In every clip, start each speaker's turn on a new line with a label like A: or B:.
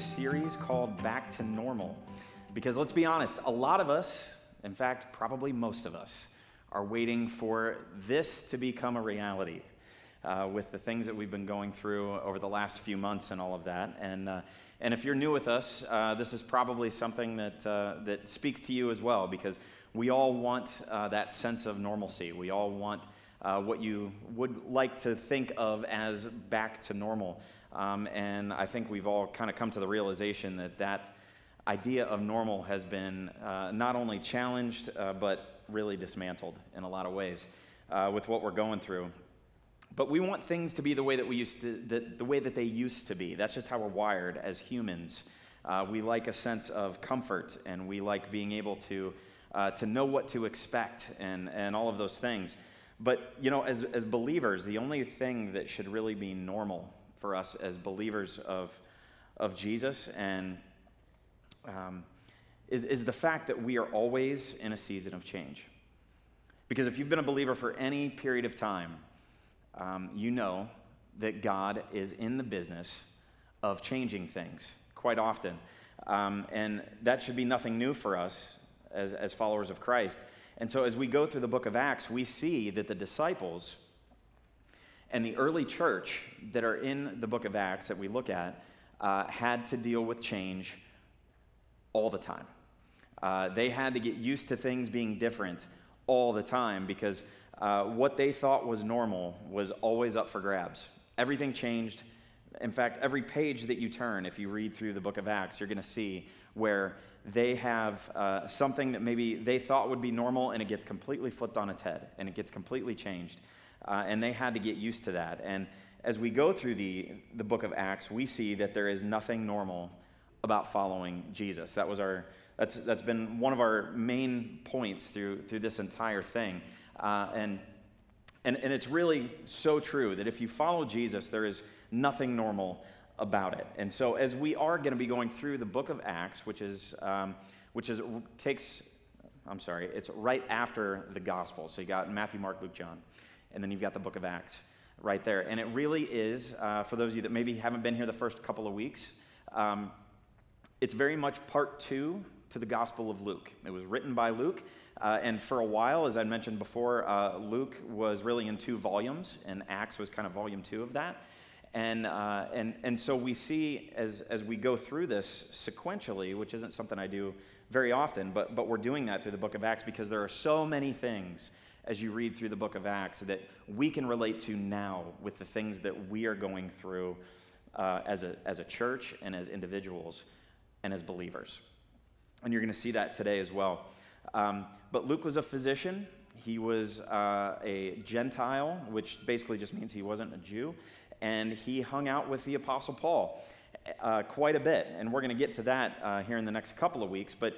A: series called Back to Normal. Because let's be honest, a lot of us, in fact, probably most of us, are waiting for this to become a reality uh, with the things that we've been going through over the last few months and all of that. And, uh, and if you're new with us, uh, this is probably something that, uh, that speaks to you as well because we all want uh, that sense of normalcy. We all want uh, what you would like to think of as back to normal. Um, and I think we've all kind of come to the realization that that idea of normal has been not only challenged, but really dismantled in a lot of ways with what we're going through. But we want things to be the way that we used to, the, the way that they used to be. That's just how we're wired as humans. Uh, we like a sense of comfort, and we like being able to, uh, to know what to expect and, and all of those things. But, you know, as, as believers, the only thing that should really be normal for us as believers of, of Jesus and um, is, is the fact that we are always in a season of change. Because if you've been a believer for any period of time, um, you know that God is in the business of changing things quite often. Um, and that should be nothing new for us as, as followers of Christ. And so, as we go through the book of Acts, we see that the disciples and the early church that are in the book of Acts that we look at uh, had to deal with change all the time. Uh, they had to get used to things being different all the time because uh, what they thought was normal was always up for grabs. Everything changed. In fact, every page that you turn, if you read through the book of Acts, you're going to see where they have uh, something that maybe they thought would be normal and it gets completely flipped on its head and it gets completely changed. Uh, and they had to get used to that. And as we go through the, the book of Acts, we see that there is nothing normal about following Jesus. That was our, that's, that's been one of our main points through, through this entire thing. Uh, and, and, and it's really so true that if you follow Jesus, there is nothing normal about it. And so, as we are going to be going through the book of Acts, which is, um, which is takes, I'm sorry, it's right after the gospel. So you got Matthew, Mark, Luke, John, and then you've got the book of Acts right there. And it really is, uh, for those of you that maybe haven't been here the first couple of weeks, um, it's very much part two to the Gospel of Luke. It was written by Luke, uh, and for a while, as I mentioned before, uh, Luke was really in two volumes, and Acts was kind of volume two of that. And, uh, and, and so we see as, as we go through this sequentially, which isn't something I do very often, but, but we're doing that through the book of Acts because there are so many things as you read through the book of Acts that we can relate to now with the things that we are going through uh, as, a, as a church and as individuals and as believers. And you're going to see that today as well. Um, but Luke was a physician. He was uh, a Gentile, which basically just means he wasn't a Jew. And he hung out with the Apostle Paul uh, quite a bit. And we're going to get to that uh, here in the next couple of weeks. But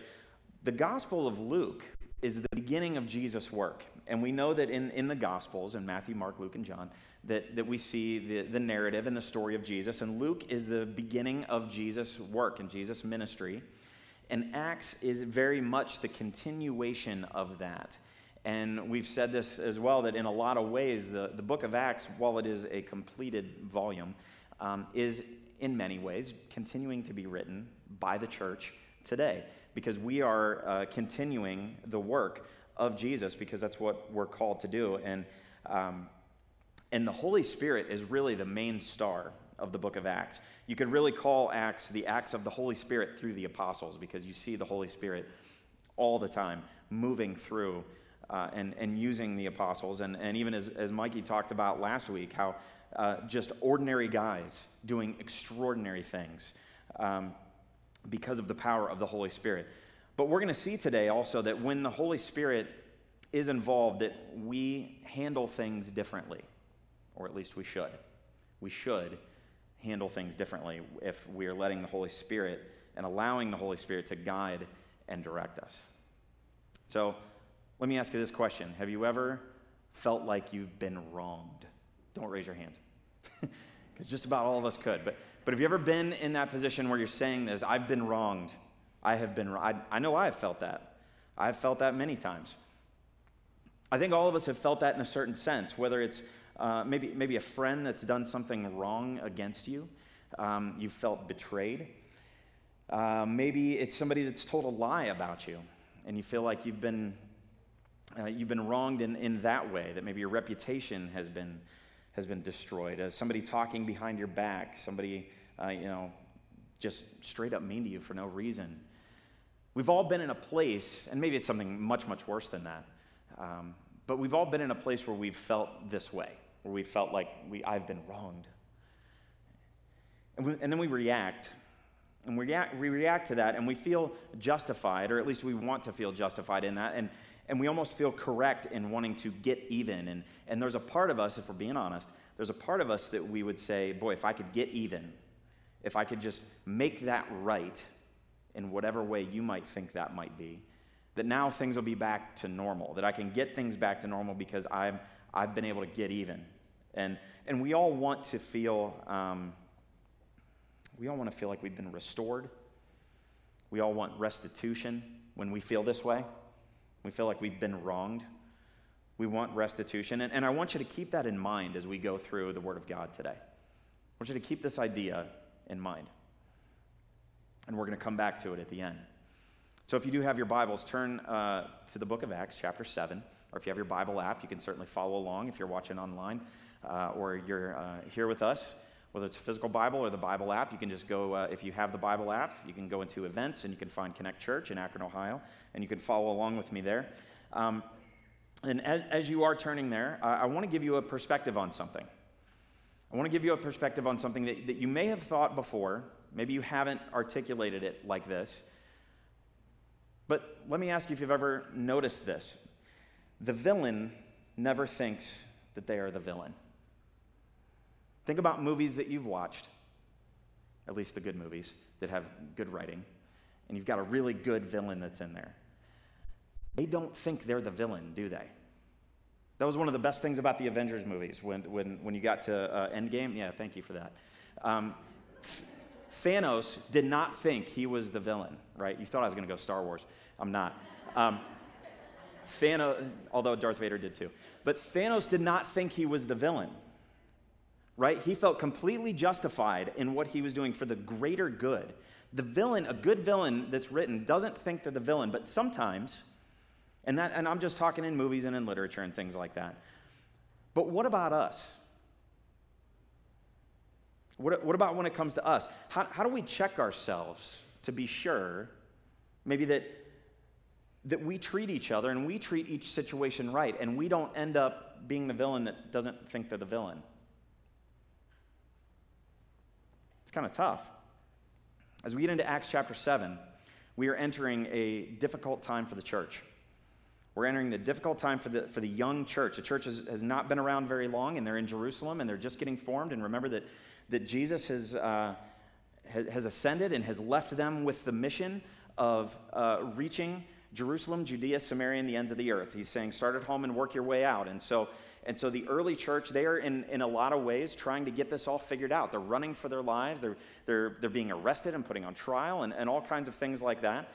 A: the Gospel of Luke is the beginning of Jesus' work. And we know that in, in the Gospels, in Matthew, Mark, Luke, and John, that, that we see the, the narrative and the story of Jesus. And Luke is the beginning of Jesus' work and Jesus' ministry. And Acts is very much the continuation of that. And we've said this as well that in a lot of ways, the, the book of Acts, while it is a completed volume, um, is in many ways continuing to be written by the church today because we are uh, continuing the work of Jesus because that's what we're called to do. And, um, and the Holy Spirit is really the main star of the book of Acts. You could really call Acts the acts of the Holy Spirit through the apostles because you see the Holy Spirit all the time moving through uh, and, and using the apostles. And, and even as, as Mikey talked about last week, how uh, just ordinary guys doing extraordinary things um, because of the power of the Holy Spirit. But we're going to see today also that when the Holy Spirit is involved, that we handle things differently, or at least we should. We should handle things differently if we are letting the Holy Spirit and allowing the Holy Spirit to guide and direct us. So let me ask you this question Have you ever felt like you've been wronged? Don't raise your hand, because just about all of us could. But, but have you ever been in that position where you're saying this, I've been wronged? I have been, I, I know I have felt that. I've felt that many times. I think all of us have felt that in a certain sense, whether it's uh, maybe, maybe a friend that's done something wrong against you. Um, you felt betrayed. Uh, maybe it's somebody that's told a lie about you, and you feel like you've been, uh, you've been wronged in, in that way, that maybe your reputation has been, has been destroyed. Uh, somebody talking behind your back, somebody, uh, you know, just straight up mean to you for no reason. We've all been in a place, and maybe it's something much, much worse than that, um, but we've all been in a place where we've felt this way, where we felt like we, I've been wronged. And, we, and then we react and we react, we react to that and we feel justified, or at least we want to feel justified in that. And, and we almost feel correct in wanting to get even. And, and there's a part of us, if we're being honest, there's a part of us that we would say, boy, if I could get even, if I could just make that right in whatever way you might think that might be, that now things will be back to normal, that I can get things back to normal because I'm, I've been able to get even. And, and we all want to feel. Um, we all want to feel like we've been restored. We all want restitution when we feel this way. We feel like we've been wronged. We want restitution. And, and I want you to keep that in mind as we go through the Word of God today. I want you to keep this idea in mind. And we're going to come back to it at the end. So if you do have your Bibles, turn uh, to the book of Acts, chapter 7. Or if you have your Bible app, you can certainly follow along if you're watching online uh, or you're uh, here with us whether it's a physical Bible or the Bible app, you can just go, uh, if you have the Bible app, you can go into events and you can find Connect Church in Akron, Ohio, and you can follow along with me there. Um, and as, as, you are turning there, uh, I want to give you a perspective on something. I want to give you a perspective on something that, that you may have thought before. Maybe you haven't articulated it like this. But let me ask you if you've ever noticed this. The villain never thinks that they are the villain. Think about movies that you've watched, at least the good movies that have good writing, and you've got a really good villain that's in there. They don't think they're the villain, do they? That was one of the best things about the Avengers movies when, when, when you got to uh, Endgame. Yeah, thank you for that. Um, Thanos did not think he was the villain, right? You thought I was going to go Star Wars. I'm not. Um, Thanos, although Darth Vader did too. But Thanos did not think he was the villain right? He felt completely justified in what he was doing for the greater good. The villain, a good villain that's written, doesn't think they're the villain, but sometimes, and, that, and I'm just talking in movies and in literature and things like that. But what about us? What, what about when it comes to us? How, how do we check ourselves to be sure, maybe that, that we treat each other and we treat each situation right and we don't end up being the villain that doesn't think they're the villain? It's kind of tough. As we get into Acts chapter 7, we are entering a difficult time for the church. We're entering the difficult time for the, for the young church. The church has, has not been around very long, and they're in Jerusalem, and they're just getting formed. And remember that, that Jesus has, uh, has ascended and has left them with the mission of uh, reaching Jerusalem, Judea, Samaria, and the ends of the earth. He's saying, start at home and work your way out. And so and so the early church, they are in, in a lot of ways trying to get this all figured out. They're running for their lives, they're, they're, they're being arrested and putting on trial, and, and all kinds of things like that.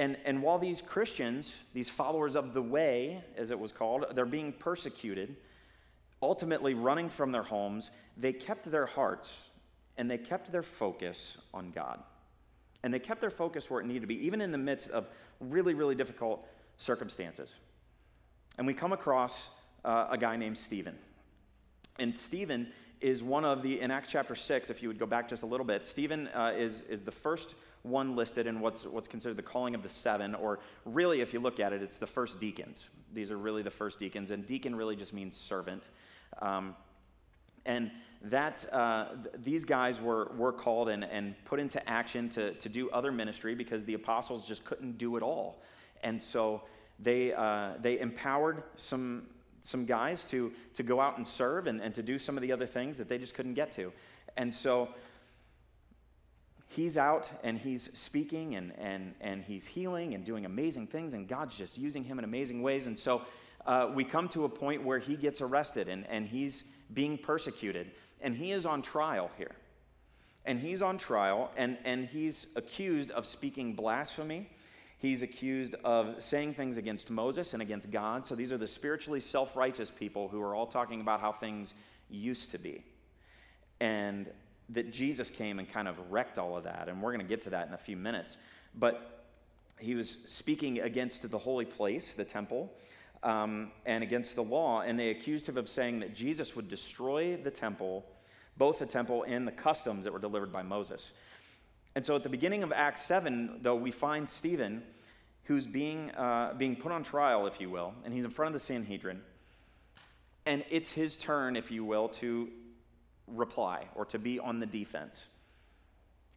A: And, and while these Christians, these followers of the way, as it was called, they're being persecuted, ultimately running from their homes, they kept their hearts and they kept their focus on God. And they kept their focus where it needed to be, even in the midst of really, really difficult circumstances. And we come across uh, a guy named Stephen. And Stephen is one of the, in Acts chapter 6, if you would go back just a little bit, Stephen uh, is, is the first one listed in what's, what's considered the calling of the seven, or really, if you look at it, it's the first deacons. These are really the first deacons, and deacon really just means servant. Um, and that uh, th- these guys were, were called and, and put into action to, to do other ministry because the apostles just couldn't do it all. And so they, uh, they empowered some, some guys to, to go out and serve and, and to do some of the other things that they just couldn't get to. And so he's out and he's speaking and, and, and he's healing and doing amazing things, and God's just using him in amazing ways. And so uh, we come to a point where he gets arrested and, and he's being persecuted, and he is on trial here. And he's on trial, and, and he's accused of speaking blasphemy He's accused of saying things against Moses and against God. So these are the spiritually self righteous people who are all talking about how things used to be. And that Jesus came and kind of wrecked all of that. And we're going to get to that in a few minutes. But he was speaking against the holy place, the temple, um, and against the law. And they accused him of saying that Jesus would destroy the temple, both the temple and the customs that were delivered by Moses. And so at the beginning of Acts 7, though, we find Stephen, who's being, uh, being put on trial, if you will, and he's in front of the Sanhedrin. And it's his turn, if you will, to reply or to be on the defense.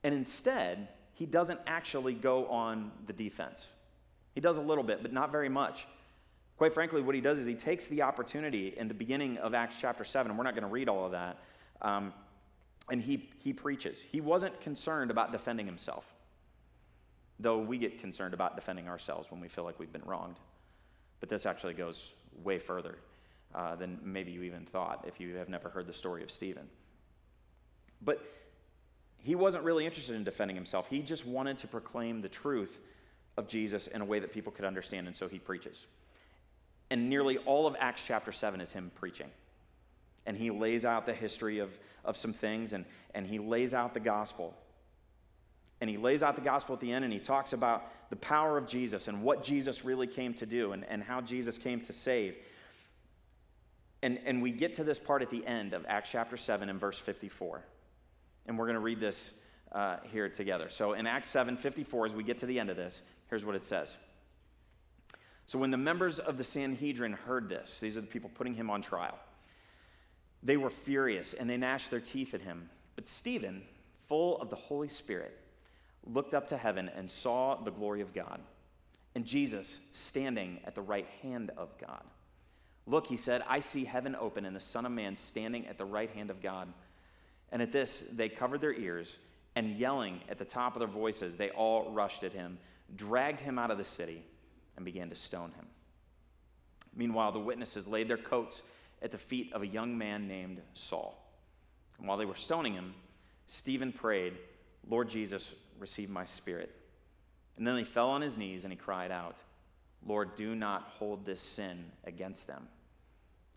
A: And instead, he doesn't actually go on the defense. He does a little bit, but not very much. Quite frankly, what he does is he takes the opportunity in the beginning of Acts chapter 7, and we're not going to read all of that, um, and he, he preaches. He wasn't concerned about defending himself, though we get concerned about defending ourselves when we feel like we've been wronged. But this actually goes way further uh, than maybe you even thought if you have never heard the story of Stephen. But he wasn't really interested in defending himself. He just wanted to proclaim the truth of Jesus in a way that people could understand, and so he preaches. And nearly all of Acts chapter 7 is him preaching. And he lays out the history of, of some things, and, and he lays out the gospel. And he lays out the gospel at the end, and he talks about the power of Jesus and what Jesus really came to do and, and how Jesus came to save. And, and we get to this part at the end of Acts chapter 7 and verse 54. And we're going to read this uh, here together. So in Acts 7 54, as we get to the end of this, here's what it says. So when the members of the Sanhedrin heard this, these are the people putting him on trial, they were furious and they gnashed their teeth at him. But Stephen, full of the Holy Spirit, looked up to heaven and saw the glory of God, and Jesus standing at the right hand of God. Look, he said, I see heaven open and the Son of Man standing at the right hand of God. And at this, they covered their ears, and yelling at the top of their voices, they all rushed at him, dragged him out of the city, and began to stone him. Meanwhile, the witnesses laid their coats at the feet of a young man named Saul. And while they were stoning him, Stephen prayed, Lord Jesus, receive my spirit. And then he fell on his knees and he cried out, Lord, do not hold this sin against them.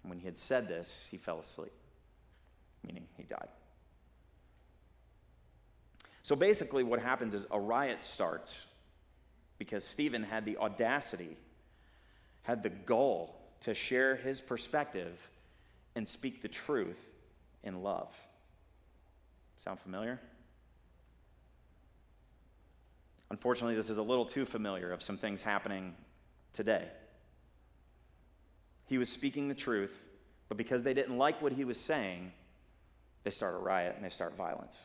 A: And when he had said this, he fell asleep, meaning he died. So basically, what happens is a riot starts because Stephen had the audacity, had the gall to share his perspective and speak the truth in love. Sound familiar? Unfortunately, this is a little too familiar of some things happening today. He was speaking the truth, but because they didn't like what he was saying, they start a riot and they start violence.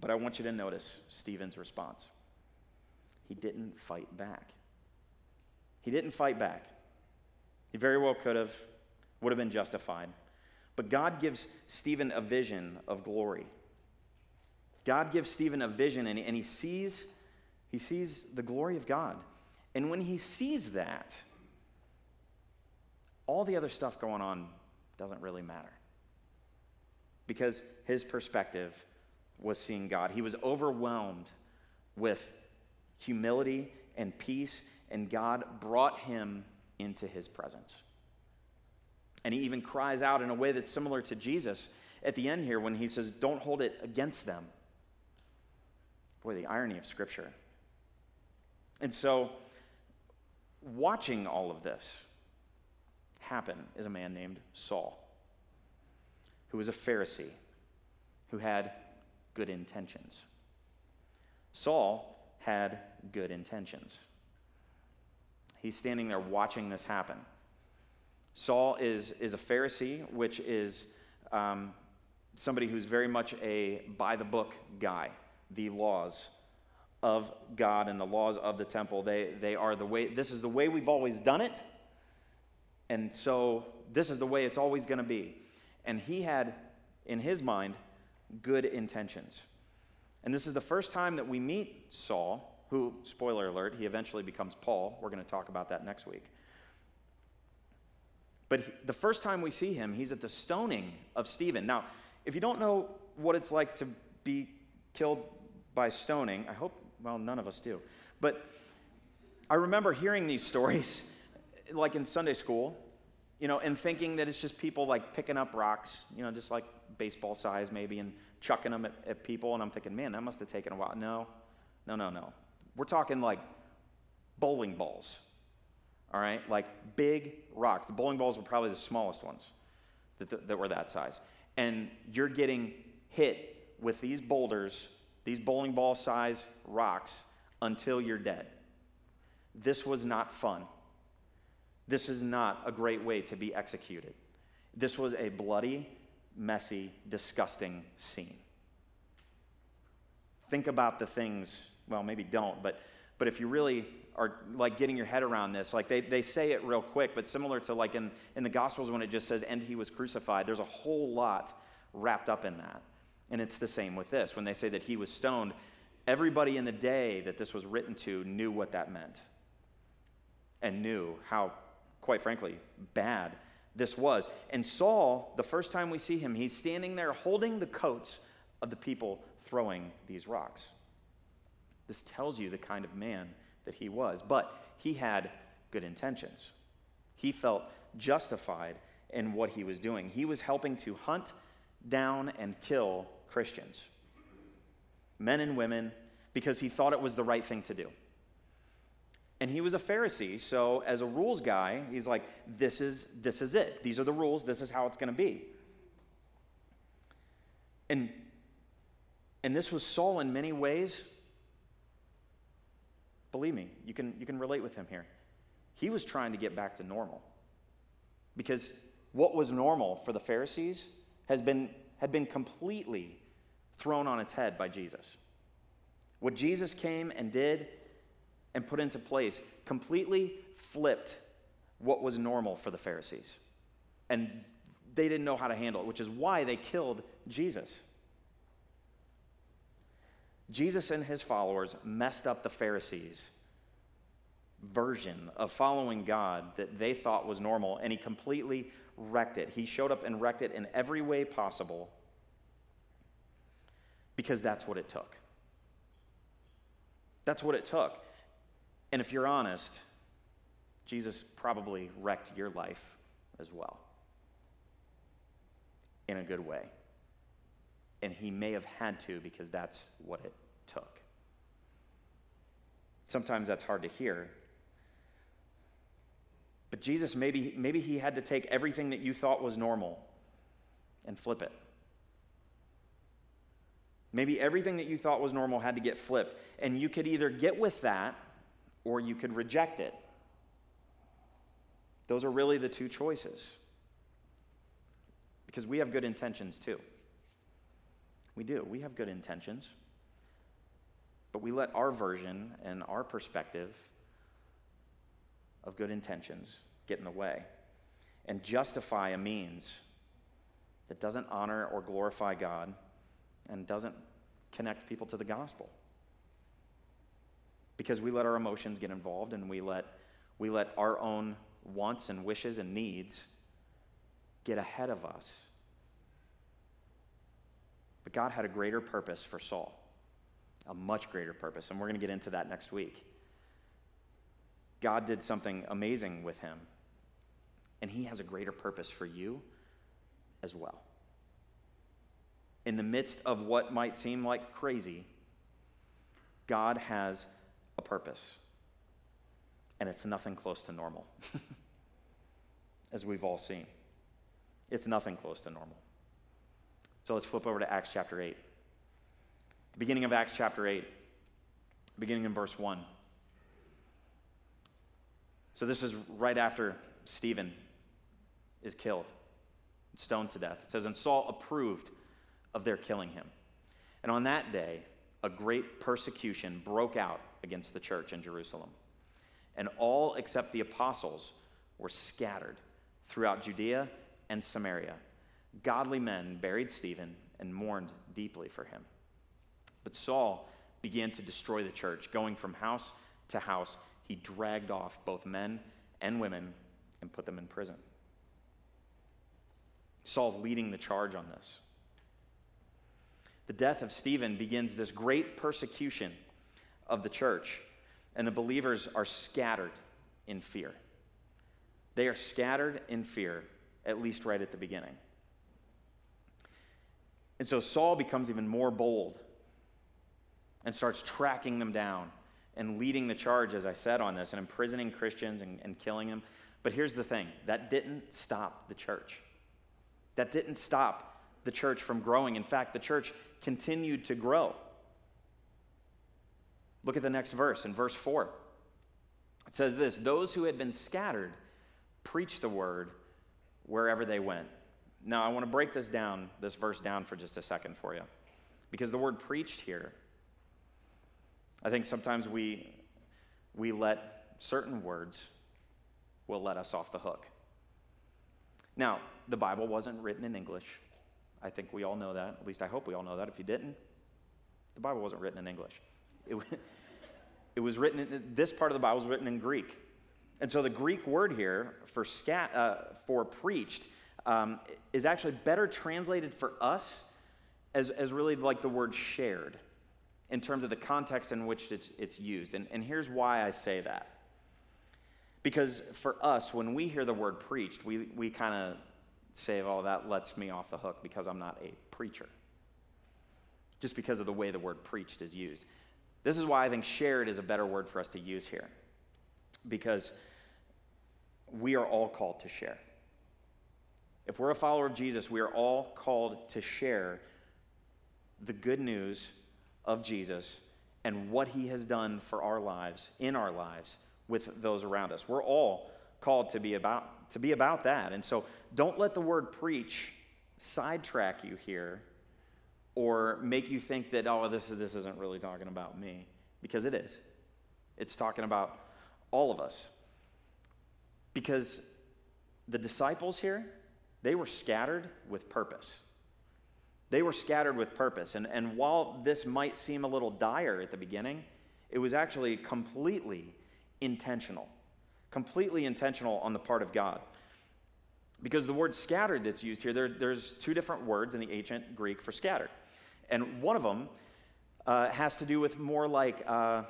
A: But I want you to notice Stephen's response. He didn't fight back. He didn't fight back. He very well could have, would have been justified. But God gives Stephen a vision of glory. God gives Stephen a vision and, and he sees he sees the glory of God. And when he sees that, all the other stuff going on doesn't really matter. Because his perspective was seeing God. He was overwhelmed with humility and peace, and God brought him into his presence. And he even cries out in a way that's similar to Jesus at the end here when he says, Don't hold it against them. Boy, the irony of Scripture. And so, watching all of this happen is a man named Saul, who was a Pharisee, who had good intentions. Saul had good intentions. He's standing there watching this happen. Saul is, is a Pharisee, which is um, somebody who's very much a by the book guy. The laws of God and the laws of the temple, they, they are the way, this is the way we've always done it. And so this is the way it's always going to be. And he had, in his mind, good intentions. And this is the first time that we meet Saul, who, spoiler alert, he eventually becomes Paul. We're going to talk about that next week. But the first time we see him, he's at the stoning of Stephen. Now, if you don't know what it's like to be killed by stoning, I hope, well, none of us do. But I remember hearing these stories, like in Sunday school, you know, and thinking that it's just people like picking up rocks, you know, just like baseball size maybe, and chucking them at, at people. And I'm thinking, man, that must have taken a while. No, no, no, no. We're talking like bowling balls, all right? Like big rocks. The bowling balls were probably the smallest ones that, that were that size. And you're getting hit with these boulders, these bowling ball size rocks, until you're dead. This was not fun. This is not a great way to be executed. This was a bloody, messy, disgusting scene. Think about the things, well, maybe don't, but, but if you really are like getting your head around this, like they, they say it real quick, but similar to like in, in the Gospels when it just says, and he was crucified, there's a whole lot wrapped up in that. And it's the same with this. When they say that he was stoned, everybody in the day that this was written to knew what that meant and knew how, quite frankly, bad this was. And Saul, the first time we see him, he's standing there holding the coats of the people throwing these rocks. This tells you the kind of man that he was, but he had good intentions. He felt justified in what he was doing. He was helping to hunt down and kill Christians, men and women, because he thought it was the right thing to do. And he was a Pharisee, so as a rules guy, he's like, this is, this is it. These are the rules, this is how it's going to be. And, and this was Saul in many ways. Believe me, you can, you can relate with him here. He was trying to get back to normal. Because what was normal for the Pharisees has been, had been completely thrown on its head by Jesus. What Jesus came and did and put into place completely flipped what was normal for the Pharisees. And they didn't know how to handle it, which is why they killed Jesus. Jesus and his followers messed up the Pharisees' version of following God that they thought was normal, and he completely wrecked it. He showed up and wrecked it in every way possible because that's what it took. That's what it took. And if you're honest, Jesus probably wrecked your life as well in a good way. And he may have had to because that's what it took. Sometimes that's hard to hear. But Jesus, maybe, maybe he had to take everything that you thought was normal and flip it. Maybe everything that you thought was normal had to get flipped. And you could either get with that or you could reject it. Those are really the two choices. Because we have good intentions too. We do. We have good intentions. But we let our version and our perspective of good intentions get in the way and justify a means that doesn't honor or glorify God and doesn't connect people to the gospel. Because we let our emotions get involved and we let, we let our own wants and wishes and needs get ahead of us. But God had a greater purpose for Saul, a much greater purpose, and we're going to get into that next week. God did something amazing with him, and he has a greater purpose for you as well in the midst of what might seem like crazy, God has a purpose. And it's nothing close to normal, as we've all seen. It's nothing close to normal. So let's flip over to Acts chapter 8. The beginning of Acts chapter 8, beginning in verse 1. So this is right after Stephen is killed, stoned to death. It says, And Saul approved of their killing him. And on that day, a great persecution broke out against the church in Jerusalem. And all except the apostles were scattered throughout Judea and Samaria. Godly men buried Stephen and mourned deeply for him. But Saul began to destroy the church, going from house to house. He dragged off both men and women and put them in prison. Saul's leading the charge on this. The death of Stephen begins this great persecution of the church, and the believers are scattered in fear. They are scattered in fear, at least right at the beginning. And so Saul becomes even more bold and starts tracking them down and leading the charge, as I said, on this and imprisoning Christians and, and killing them. But here's the thing that didn't stop the church. That didn't stop the church from growing. In fact, the church continued to grow. Look at the next verse in verse 4. It says this Those who had been scattered preached the word wherever they went. Now, I want to break this down, this verse down for just a second for you. Because the word preached here, I think sometimes we, we let certain words will let us off the hook. Now, the Bible wasn't written in English. I think we all know that. At least I hope we all know that. If you didn't, the Bible wasn't written in English. It, it was written, in, this part of the Bible was written in Greek. And so the Greek word here for, scat, uh, for preached um, is actually better translated for us as, as really like the word shared in terms of the context in which it's, it's used. And, and here's why I say that. Because for us, when we hear the word preached, we, we kind of say, oh, that lets me off the hook because I'm not a preacher. Just because of the way the word preached is used. This is why I think shared is a better word for us to use here. Because we are all called to share. If we're a follower of Jesus, we are all called to share the good news of Jesus and what he has done for our lives, in our lives, with those around us. We're all called to be about, to be about that. And so don't let the word preach sidetrack you here or make you think that, oh, this, is, this isn't really talking about me, because it is. It's talking about all of us. Because the disciples here, they were scattered with purpose. They were scattered with purpose. And, and while this might seem a little dire at the beginning, it was actually completely intentional. Completely intentional on the part of God. Because the word scattered that's used here, there, there's two different words in the ancient Greek for scattered. And one of them uh, has to do with more like, uh,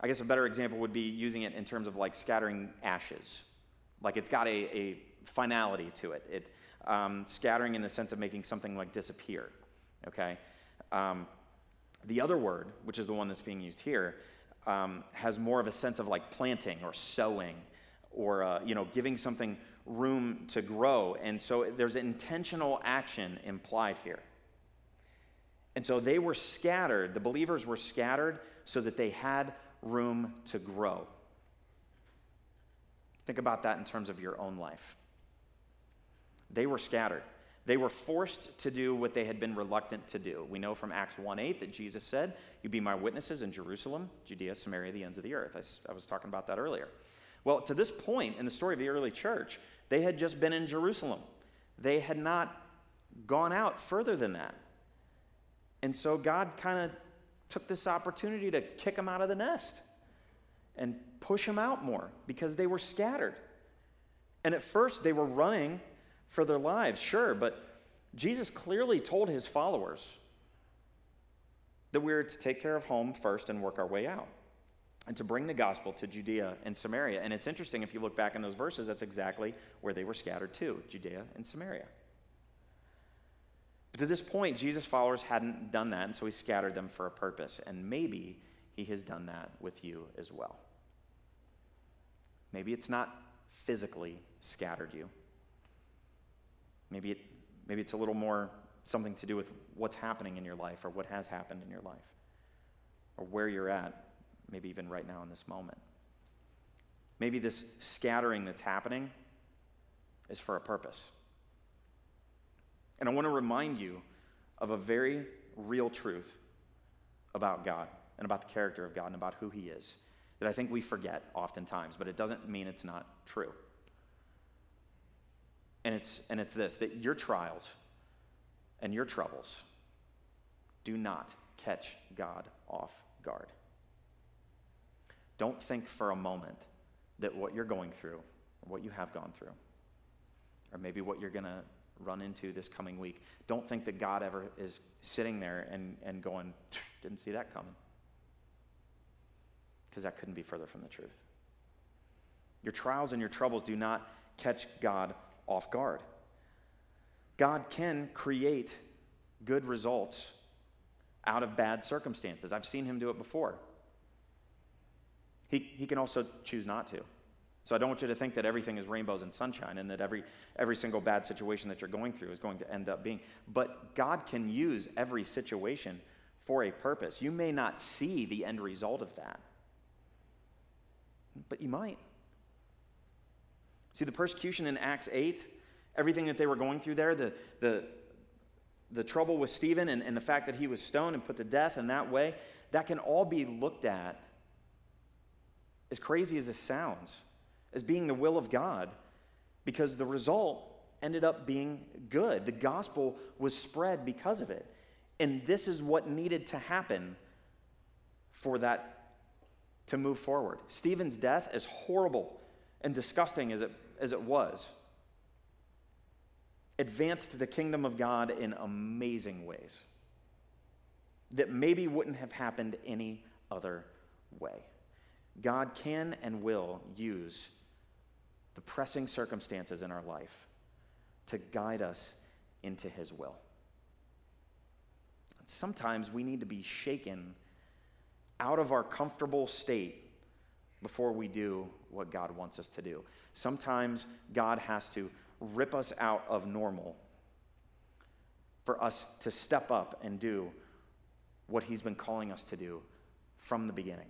A: I guess a better example would be using it in terms of like scattering ashes. Like it's got a, a finality to it. It um, scattering in the sense of making something like disappear. Okay? Um, the other word, which is the one that's being used here, um, has more of a sense of like planting or sowing or uh, you know giving something room to grow and so there's intentional action implied here and so they were scattered the believers were scattered so that they had room to grow think about that in terms of your own life they were scattered. They were forced to do what they had been reluctant to do. We know from Acts 1 8 that Jesus said, You be my witnesses in Jerusalem, Judea, Samaria, the ends of the earth. I, I was talking about that earlier. Well, to this point in the story of the early church, they had just been in Jerusalem. They had not gone out further than that. And so God kind of took this opportunity to kick them out of the nest and push them out more because they were scattered. And at first, they were running for their lives, sure, but Jesus clearly told his followers that we are to take care of home first and work our way out and to bring the gospel to Judea and Samaria. And it's interesting, if you look back in those verses, that's exactly where they were scattered to Judea and Samaria. But to this point, Jesus' followers hadn't done that, and so he scattered them for a purpose. And maybe he has done that with you as well. Maybe it's not physically scattered you, Maybe, it, maybe it's a little more something to do with what's happening in your life or what has happened in your life or where you're at, maybe even right now in this moment. Maybe this scattering that's happening is for a purpose. And I want to remind you of a very real truth about God and about the character of God and about who He is that I think we forget oftentimes, but it doesn't mean it's not true. And it's, and it's this that your trials and your troubles do not catch God off guard. Don't think for a moment that what you're going through, or what you have gone through, or maybe what you're going to run into this coming week, don't think that God ever is sitting there and, and going, didn't see that coming. Because that couldn't be further from the truth. Your trials and your troubles do not catch God off guard. God can create good results out of bad circumstances. I've seen him do it before. He, he can also choose not to. So I don't want you to think that everything is rainbows and sunshine and that every, every single bad situation that you're going through is going to end up being. But God can use every situation for a purpose. You may not see the end result of that, but you might. See, the persecution in Acts 8, everything that they were going through there, the, the, the trouble with Stephen and, and the fact that he was stoned and put to death in that way, that can all be looked at, as crazy as it sounds, as being the will of God, because the result ended up being good. The gospel was spread because of it. And this is what needed to happen for that to move forward. Stephen's death, as horrible and disgusting as it, as it was, advanced the kingdom of God in amazing ways that maybe wouldn't have happened any other way. God can and will use the pressing circumstances in our life to guide us into His will. Sometimes we need to be shaken out of our comfortable state before we do what God wants us to do. Sometimes God has to rip us out of normal for us to step up and do what He's been calling us to do from the beginning.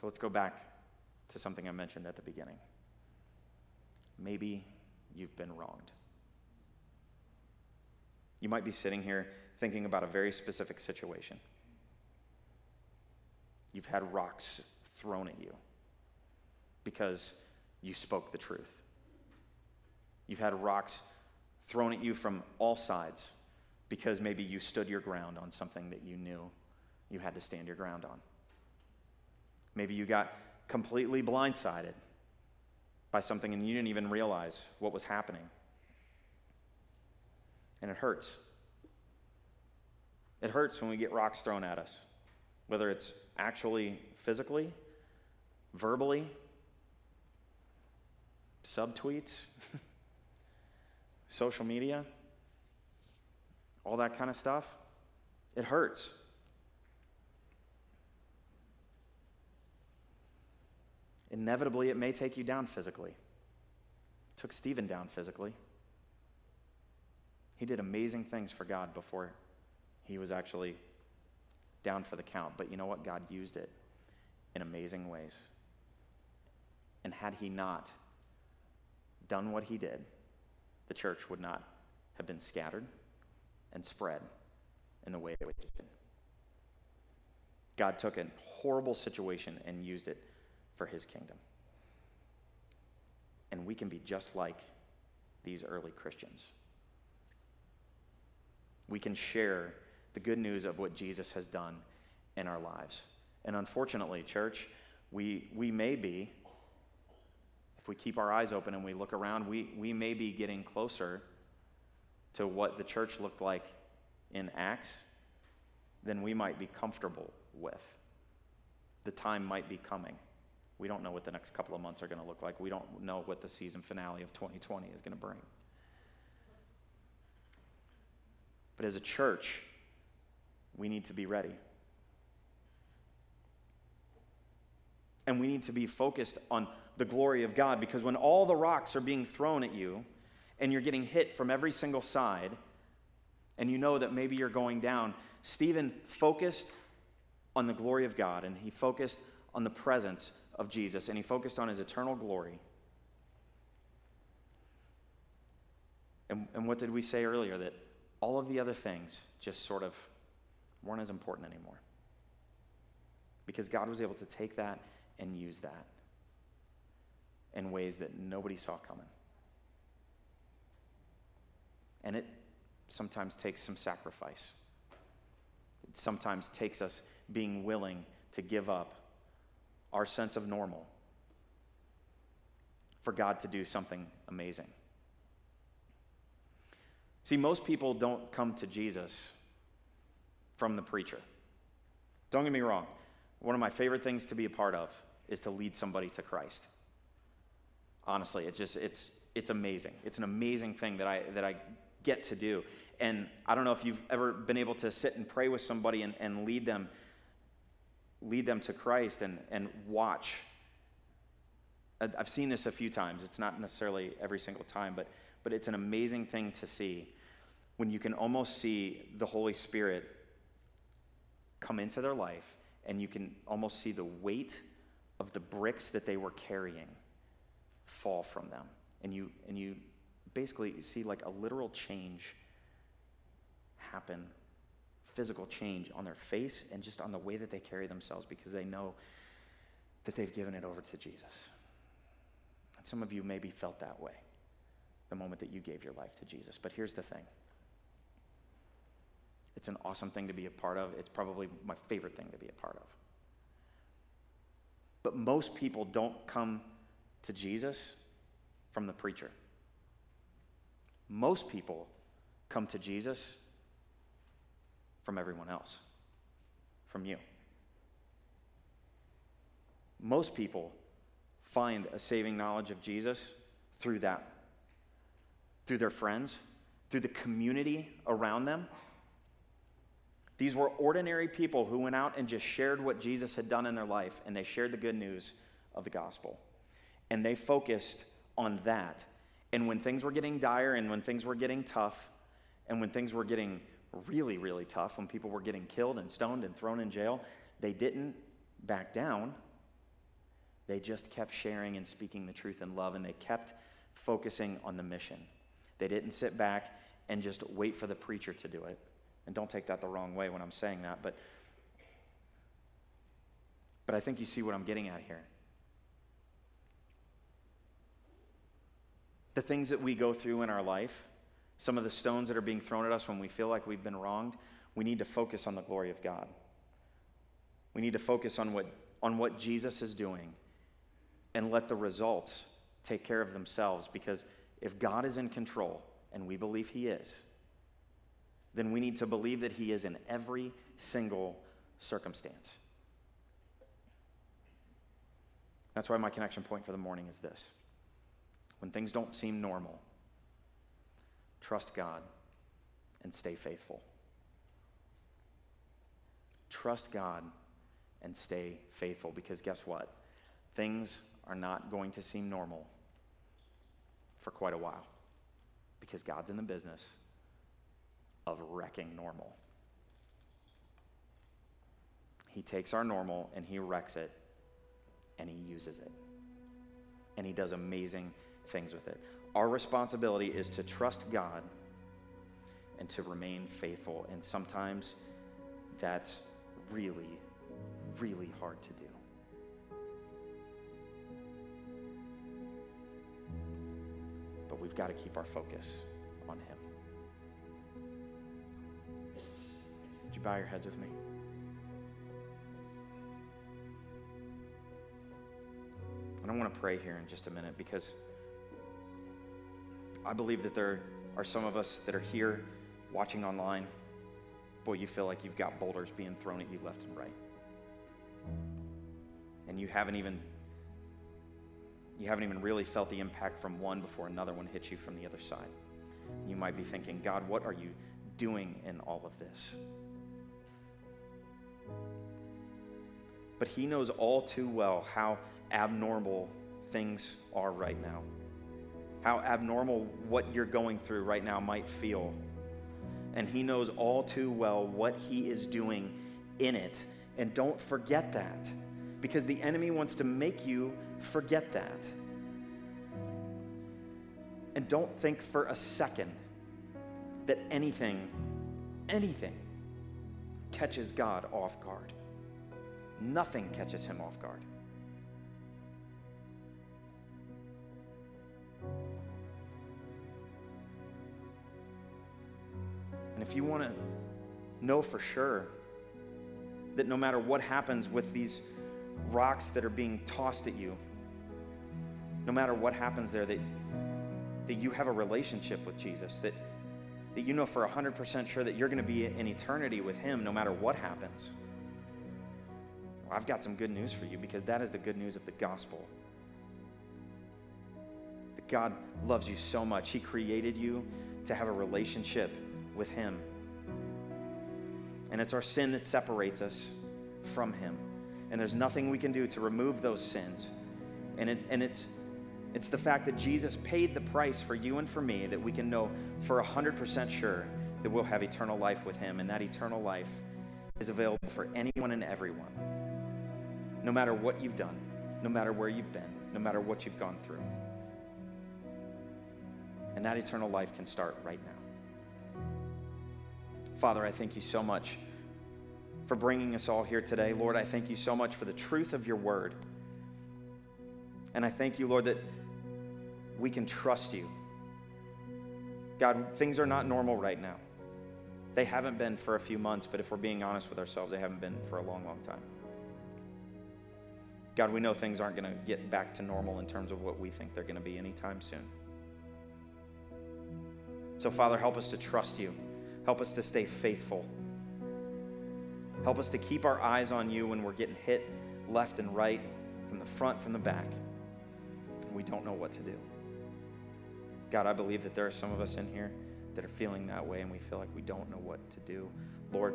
A: So let's go back to something I mentioned at the beginning. Maybe you've been wronged. You might be sitting here thinking about a very specific situation. You've had rocks thrown at you because you spoke the truth. You've had rocks thrown at you from all sides because maybe you stood your ground on something that you knew you had to stand your ground on. Maybe you got completely blindsided by something and you didn't even realize what was happening. And it hurts. It hurts when we get rocks thrown at us, whether it's actually physically, verbally, subtweets, social media, all that kind of stuff. It hurts. Inevitably, it may take you down physically. It took Stephen down physically. He did amazing things for God before he was actually down for the count. But you know what? God used it in amazing ways. And had he not done what he did, the church would not have been scattered and spread in the way it did. God took a horrible situation and used it for his kingdom. And we can be just like these early Christians. We can share the good news of what Jesus has done in our lives. And unfortunately, church, we, we may be, if we keep our eyes open and we look around, we, we may be getting closer to what the church looked like in Acts than we might be comfortable with. The time might be coming. We don't know what the next couple of months are going to look like. We don't know what the season finale of 2020 is going to bring. But as a church, we need to be ready. And we need to be focused on the glory of God because when all the rocks are being thrown at you and you're getting hit from every single side, and you know that maybe you're going down, Stephen focused on the glory of God and he focused on the presence of Jesus and he focused on his eternal glory. And, and what did we say earlier? That all of the other things just sort of weren't as important anymore. Because God was able to take that and use that in ways that nobody saw coming. And it sometimes takes some sacrifice. It sometimes takes us being willing to give up our sense of normal for God to do something amazing. See, most people don't come to Jesus from the preacher. Don't get me wrong. One of my favorite things to be a part of is to lead somebody to Christ. Honestly, it's just it's it's amazing. It's an amazing thing that I that I get to do. And I don't know if you've ever been able to sit and pray with somebody and, and lead them lead them to Christ and, and watch. I've seen this a few times. It's not necessarily every single time, but, but it's an amazing thing to see when you can almost see the Holy Spirit come into their life and you can almost see the weight of the bricks that they were carrying fall from them. And you, and you basically see like a literal change happen physical change on their face and just on the way that they carry themselves because they know that they've given it over to Jesus. And some of you maybe felt that way the moment that you gave your life to Jesus. But here's the thing it's an awesome thing to be a part of. It's probably my favorite thing to be a part of. But most people don't come to Jesus from the preacher. Most people come to Jesus from everyone else, from you. Most people find a saving knowledge of Jesus through that, through their friends, through the community around them. These were ordinary people who went out and just shared what Jesus had done in their life, and they shared the good news of the gospel. And they focused on that. And when things were getting dire, and when things were getting tough, and when things were getting really, really tough when people were getting killed and stoned and thrown in jail, they didn't back down. They just kept sharing and speaking the truth in love, and they kept focusing on the mission. They didn't sit back and just wait for the preacher to do it. And don't take that the wrong way when I'm saying that, but but I think you see what I'm getting at here. The things that we go through in our life, some of the stones that are being thrown at us when we feel like we've been wronged, we need to focus on the glory of God. We need to focus on what, on what Jesus is doing and let the results take care of themselves because if God is in control, and we believe He is, then we need to believe that He is in every single circumstance. That's why my connection point for the morning is this. When things don't seem normal, Trust God and stay faithful. Trust God and stay faithful because guess what? Things are not going to seem normal for quite a while because God's in the business of wrecking normal. He takes our normal and he wrecks it and he uses it. And he does amazing things with it. Our responsibility is to trust God and to remain faithful. And sometimes that's really, really hard to do. But we've got to keep our focus on Him. Would you bow your heads with me? And I want to pray here in just a minute because. I believe that there are some of us that are here watching online. Boy, you feel like you've got boulders being thrown at you left and right. And you haven't even you haven't even really felt the impact from one before another one hits you from the other side. You might be thinking, God, what are you doing in all of this? But He knows all too well how abnormal things are right now how abnormal what you're going through right now might feel. And He knows all too well what He is doing in it. And don't forget that because the enemy wants to make you forget that. And don't think for a second that anything, anything catches God off guard. Nothing catches him off guard. And if you want to know for sure that no matter what happens with these rocks that are being tossed at you, no matter what happens there, that, that you have a relationship with Jesus, that, that you know for 100% sure that you're going to be in eternity with Him no matter what happens. Well, I've got some good news for you because that is the good news of the gospel. That God loves you so much. He created you to have a relationship with Him. And it's our sin that separates us from Him. And there's nothing we can do to remove those sins. And, it, and it's, it's the fact that Jesus paid the price for you and for me that we can know for 100% sure that we'll have eternal life with Him. And that eternal life is available for anyone and everyone, no matter what you've done, no matter where you've been, no matter what you've gone through. And that eternal life can start right now. Father, I thank you so much for bringing us all here today. Lord, I thank you so much for the truth of your word. And I thank you, Lord, that we can trust you. God, things are not normal right now. They haven't been for a few months, but if we're being honest with ourselves, they haven't been for a long, long time. God, we know things aren't going to get back to normal in terms of what we think they're going to be anytime soon. So, Father, help us to trust you. Help us to stay faithful. Help us to keep our eyes on you when we're getting hit left and right, from the front, from the back, and we don't know what to do. God, I believe that there are some of us in here that are feeling that way and we feel like we don't know what to do. Lord,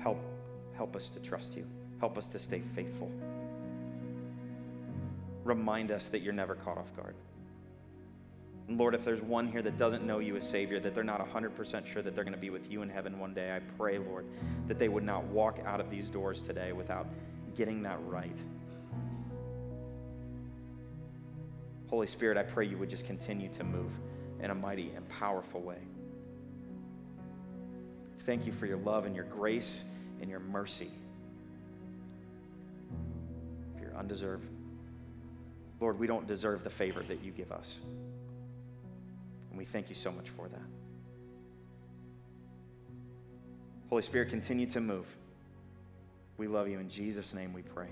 A: help help us to trust you. Help us to stay faithful. Remind us that you're never caught off guard. And Lord, if there's one here that doesn't know you as Savior, that they're not 100% sure that they're going to be with you in heaven one day, I pray, Lord, that they would not walk out of these doors today without getting that right. Holy Spirit, I pray you would just continue to move in a mighty and powerful way. Thank you for your love and your grace and your mercy, for your undeserved. Lord, we don't deserve the favor that you give us. And we thank you so much for that. Holy Spirit, continue to move. We love you. In Jesus' name we pray.